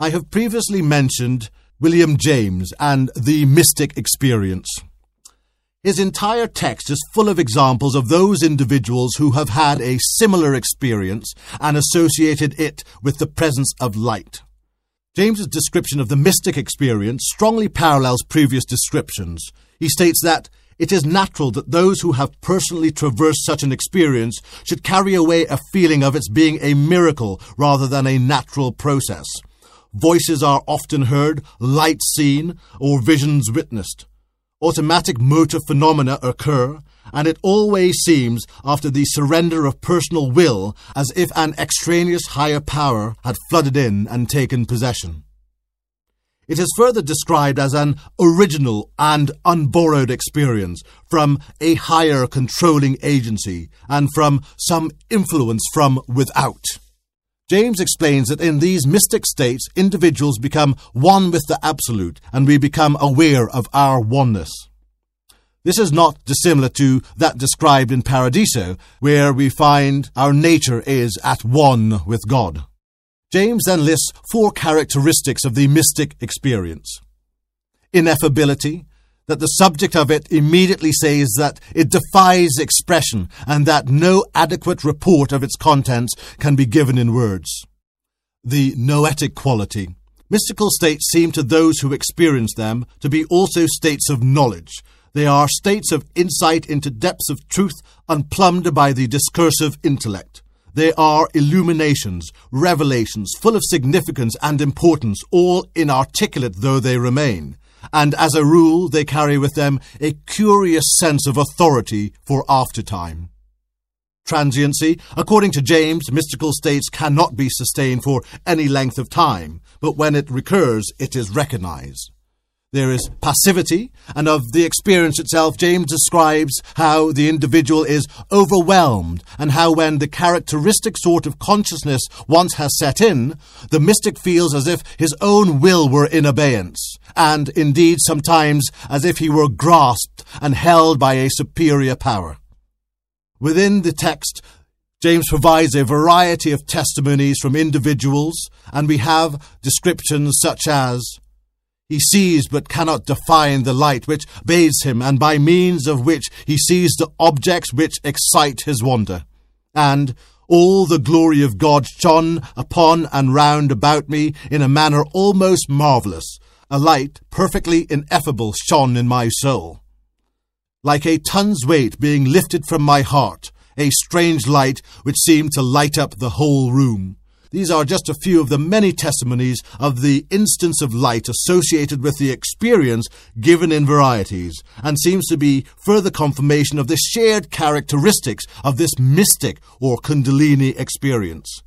I have previously mentioned William James and the mystic experience. His entire text is full of examples of those individuals who have had a similar experience and associated it with the presence of light. James's description of the mystic experience strongly parallels previous descriptions. He states that it is natural that those who have personally traversed such an experience should carry away a feeling of its being a miracle rather than a natural process. Voices are often heard, light seen, or visions witnessed automatic motor phenomena occur, and it always seems, after the surrender of personal will, as if an extraneous higher power had flooded in and taken possession. It is further described as an original and unborrowed experience from a higher controlling agency and from some influence from without. James explains that in these mystic states, individuals become one with the Absolute and we become aware of our oneness. This is not dissimilar to that described in Paradiso, where we find our nature is at one with God. James then lists four characteristics of the mystic experience ineffability, that the subject of it immediately says that it defies expression and that no adequate report of its contents can be given in words. The noetic quality. Mystical states seem to those who experience them to be also states of knowledge. They are states of insight into depths of truth unplumbed by the discursive intellect. They are illuminations, revelations, full of significance and importance, all inarticulate though they remain and as a rule they carry with them a curious sense of authority for aftertime. Transiency, according to James, mystical states cannot be sustained for any length of time, but when it recurs, it is recognized. There is passivity, and of the experience itself, James describes how the individual is overwhelmed, and how when the characteristic sort of consciousness once has set in, the mystic feels as if his own will were in abeyance, and indeed sometimes as if he were grasped and held by a superior power. Within the text, James provides a variety of testimonies from individuals, and we have descriptions such as he sees but cannot define the light which bathes him, and by means of which he sees the objects which excite his wonder. And all the glory of God shone upon and round about me in a manner almost marvellous. A light perfectly ineffable shone in my soul. Like a ton's weight being lifted from my heart, a strange light which seemed to light up the whole room. These are just a few of the many testimonies of the instance of light associated with the experience given in varieties, and seems to be further confirmation of the shared characteristics of this mystic or Kundalini experience.